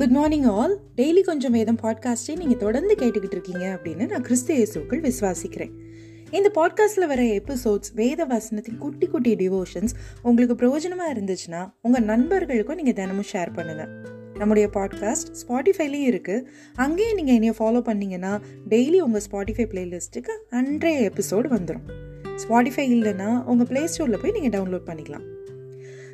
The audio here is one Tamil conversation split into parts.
குட் மார்னிங் ஆல் டெய்லி கொஞ்சம் வேதம் பாட்காஸ்டே நீங்கள் தொடர்ந்து கேட்டுக்கிட்டு இருக்கீங்க அப்படின்னு நான் கிறிஸ்து இயேசுக்குள் விசுவாசிக்கிறேன். இந்த பாட்காஸ்ட்டில் வர எபிசோட்ஸ் வேத வசனத்தின் குட்டி குட்டி டிவோஷன்ஸ் உங்களுக்கு பிரயோஜனமாக இருந்துச்சுன்னா உங்கள் நண்பர்களுக்கும் நீங்கள் தினமும் ஷேர் பண்ணுங்கள் நம்முடைய பாட்காஸ்ட் ஸ்பாட்டிஃபைலேயும் இருக்குது அங்கேயே நீங்கள் என்னைய ஃபாலோ பண்ணீங்கன்னா டெய்லி உங்கள் ஸ்பாட்டிஃபை பிளேலிஸ்ட்டுக்கு அன்றைய எபிசோடு வந்துடும் ஸ்பாட்டிஃபை இல்லைன்னா உங்கள் ப்ளே ஸ்டோரில் போய் நீங்கள் டவுன்லோட் பண்ணிக்கலாம்.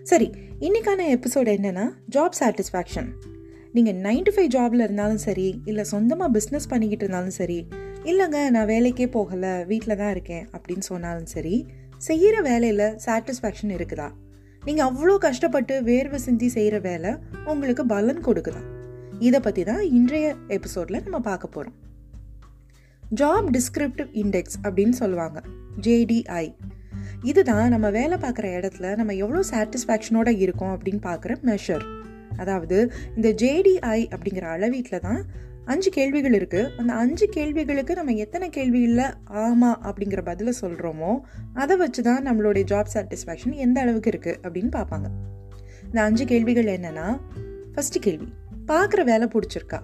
சரி இன்னைக்கான எபிசோடு என்னன்னா ஜாப் சாட்டிஸ்ஃபேக்ஷன் நீங்கள் நைன் டு ஃபைவ் ஜாபில் இருந்தாலும் சரி இல்லை சொந்தமாக பிஸ்னஸ் பண்ணிக்கிட்டு இருந்தாலும் சரி இல்லைங்க நான் வேலைக்கே போகலை வீட்டில் தான் இருக்கேன் அப்படின்னு சொன்னாலும் சரி செய்கிற வேலையில் சாட்டிஸ்ஃபேக்ஷன் இருக்குதா? நீங்கள் அவ்வளோ கஷ்டப்பட்டு வேர்வை சிந்தி செய்கிற வேலை உங்களுக்கு பலன் கொடுக்குதா? இதை பற்றி தான் இன்றைய எபிசோடில் நம்ம பார்க்க போகிறோம் ஜாப் டிஸ்கிரிப்டிவ் இண்டெக்ஸ் அப்படின்னு சொல்லுவாங்க ஜேடிஐ இதுதான் நம்ம வேலை பார்க்குற இடத்துல நம்ம எவ்வளோ சாட்டிஸ்ஃபேக்ஷனோட இருக்கோம் அப்படின்னு பார்க்குற மெஷர் அதாவது இந்த ஜேடிஐ அப்படிங்கிற அளவீட்டில் தான் அஞ்சு கேள்விகள் இருக்குது அந்த அஞ்சு கேள்விகளுக்கு நம்ம எத்தனை கேள்விகளில் ஆமாம் அப்படிங்கிற பதிலை சொல்கிறோமோ அதை வச்சு தான் நம்மளுடைய ஜாப் சாட்டிஸ்ஃபேக்ஷன் எந்த அளவுக்கு இருக்குது அப்படின்னு பார்ப்பாங்க. இந்த அஞ்சு கேள்விகள் என்னென்னா ஃபஸ்ட்டு கேள்வி பார்க்குற வேலை பிடிச்சிருக்கா?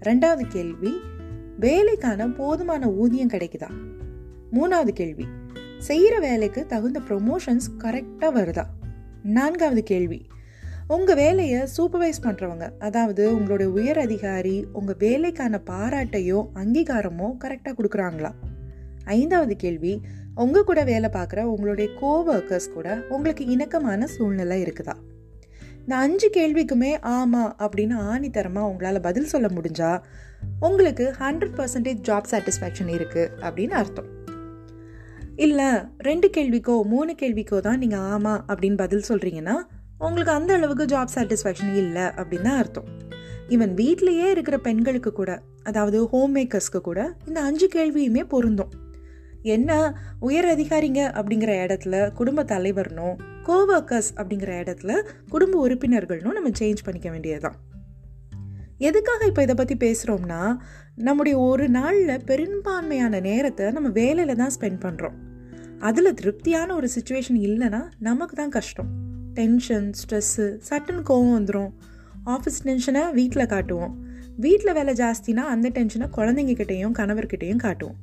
ரெண்டாவது கேள்வி வேலைக்கான போதுமான ஊதியம் கிடைக்குதா? மூணாவது கேள்வி செய்கிற வேலைக்கு தகுந்த ப்ரொமோஷன்ஸ் கரெக்டாக வருதா? நான்காவது கேள்வி உங்கள் வேலையை சூப்பர்வைஸ் பண்ணுறவங்க அதாவது உங்களுடைய உயர் அதிகாரி உங்கள் வேலைக்கான பாராட்டையோ அங்கீகாரமோ கரெக்டாக கொடுக்குறாங்களா? ஐந்தாவது கேள்வி உங்கள் கூட வேலை பார்க்குற உங்களுடைய கோவர்க்கர்ஸ் கூட உங்களுக்கு இணக்கமான சூழ்நிலை இருக்குதா? இந்த அஞ்சு கேள்விக்குமே ஆமாம் அப்படின்னு ஆணித்தரமாக உங்களால் பதில் சொல்ல முடிஞ்சா உங்களுக்கு ஹண்ட்ரட் பர்சன்டேஜ் ஜாப் சாட்டிஸ்ஃபேக்ஷன் இருக்குது அப்படின்னு அர்த்தம். இல்லை ரெண்டு கேள்விக்கோ மூணு கேள்விக்கோ தான் நீங்கள் ஆமாம் அப்படின்னு பதில் சொல்கிறீங்கன்னா உங்களுக்கு அந்த அளவுக்கு ஜாப் சாட்டிஸ்ஃபேக்ஷன் இல்லை அப்படின்னு தான் அர்த்தம். ஈவன் வீட்லேயே இருக்கிற பெண்களுக்கு கூட அதாவது ஹோம் மேக்கர்ஸ்க்கு கூட இந்த அஞ்சு கேள்வியுமே பொருந்தும். என்ன உயர் அதிகாரிங்க அப்படிங்கிற இடத்துல குடும்ப தலைவர்னும் கோவர்க்கர்ஸ் அப்படிங்கிற இடத்துல குடும்ப உறுப்பினர்கள்னும் நம்ம சேஞ்ச் பண்ணிக்க வேண்டியதுதான். எதுக்காக இப்போ இதை பற்றி பேசுகிறோம்னா நம்முடைய ஒரு நாளில் பெரும்பான்மையான நேரத்தை நம்ம வேலையில் தான் ஸ்பெண்ட் பண்ணுறோம் அதில் திருப்தியான ஒரு சுச்சுவேஷன் இல்லைன்னா நமக்கு தான் கஷ்டம். டென்ஷன் ஸ்ட்ரெஸ்ஸு சட்டுன்னு கோவம் வந்துடும் ஆஃபீஸ் டென்ஷனை வீட்டில் காட்டுவோம். வீட்டில் வேலை ஜாஸ்தினா அந்த டென்ஷனை குழந்தைங்கக்கிட்டேயும் கணவர்கிட்டையும் காட்டுவோம்.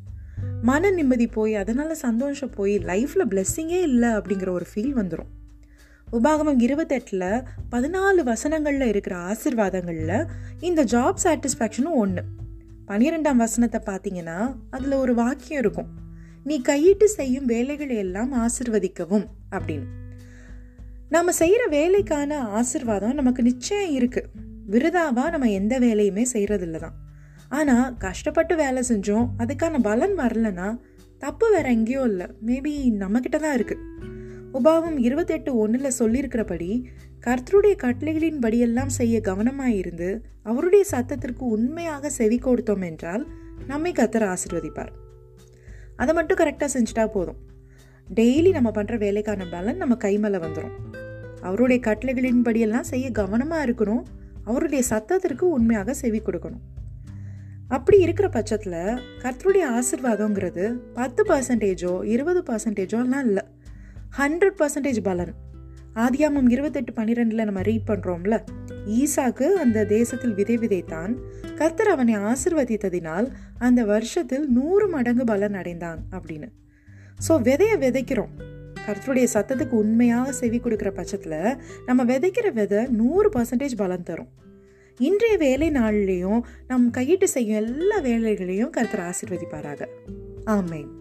மன நிம்மதி போய் அதனால் சந்தோஷம் போய் லைஃப்பில் பிளெஸ்ஸிங்கே இல்லை அப்படிங்கிற ஒரு ஃபீல் வந்துடும் உபாகமம் இருபத்தெட்டில் பதினாலு வசனங்களில் இருக்கிற ஆசிர்வாதங்களில் இந்த ஜாப் சாட்டிஸ்ஃபேக்ஷனும் ஒன்று பனிரெண்டாம் வசனத்தை பார்த்தீங்கன்னா அதில் ஒரு வாக்கியம் இருக்கும். நீ கையிட்டு செய்யும் வேலைகளை எல்லாம் ஆசிர்வதிக்கவும் அப்படின்னு. நம்ம செய்கிற வேலைக்கான ஆசிர்வாதம் நமக்கு நிச்சயம் இருக்குது விருதாவாக நம்ம எந்த வேலையுமே செய்கிறதில்ல தான் ஆனால் கஷ்டப்பட்டு வேலை செஞ்சோம் அதுக்கான பலன் வரலன்னா தப்பு வேற எங்கேயோ இல்லை. மேபி நம்மக்கிட்ட தான் இருக்குது உபாவம் இருபத்தெட்டு ஒன்றில் சொல்லியிருக்கிறபடி கர்த்தருடைய கட்டளைகளின் படியெல்லாம் செய்ய கவனமாக இருந்து அவருடைய சத்தத்திற்கு உண்மையாக செவி கொடுத்தோம் என்றால் நம்மை கத்தர் ஆசிர்வதிப்பார். அதை மட்டும் கரெக்டாக செஞ்சுட்டா போதும். டெய்லி நம்ம பண்ணுற வேலைக்கான பலன் நம்ம கை மேலே வந்துடும் அவருடைய கட்டளைகளின்படியெல்லாம் செய்ய கவனமாக இருக்கணும். அவருடைய சத்தத்திற்கு உண்மையாக செவி கொடுக்கணும். அப்படி இருக்கிற பட்சத்தில் கர்த்தருடைய ஆசிர்வாதங்கிறது பத்து பர்சன்டேஜோ இருபது பர்சன்டேஜோலாம் இல்லை. ஹண்ட்ரட் பர்சன்டேஜ் பலன். ஆதியாமம் இருபத்தெட்டு பன்னிரெண்டில் நம்ம ரீட் பண்ணுறோம்ல ஈசாக்கு அந்த தேசத்தில் விதை விதைத்தான். கர்த்தர் அவனை ஆசிர்வதித்ததினால் அந்த வருஷத்தில் நூறு மடங்கு பலன் அடைந்தான் அப்படின்னு. ஸோ விதையை விதைக்கிறோம். கருத்துடைய சத்தத்துக்கு உண்மையாக செவி கொடுக்குற பட்சத்தில் நம்ம விதைக்கிற விதை நூறு பர்சன்டேஜ் பலம் தரும். இன்றைய வேலை நாள்லேயும் நம் கையிட்டு செய்யும் எல்லா வேலைகளையும் கருத்தர் ஆசிர்வதிப்பாராக. ஆமேன்.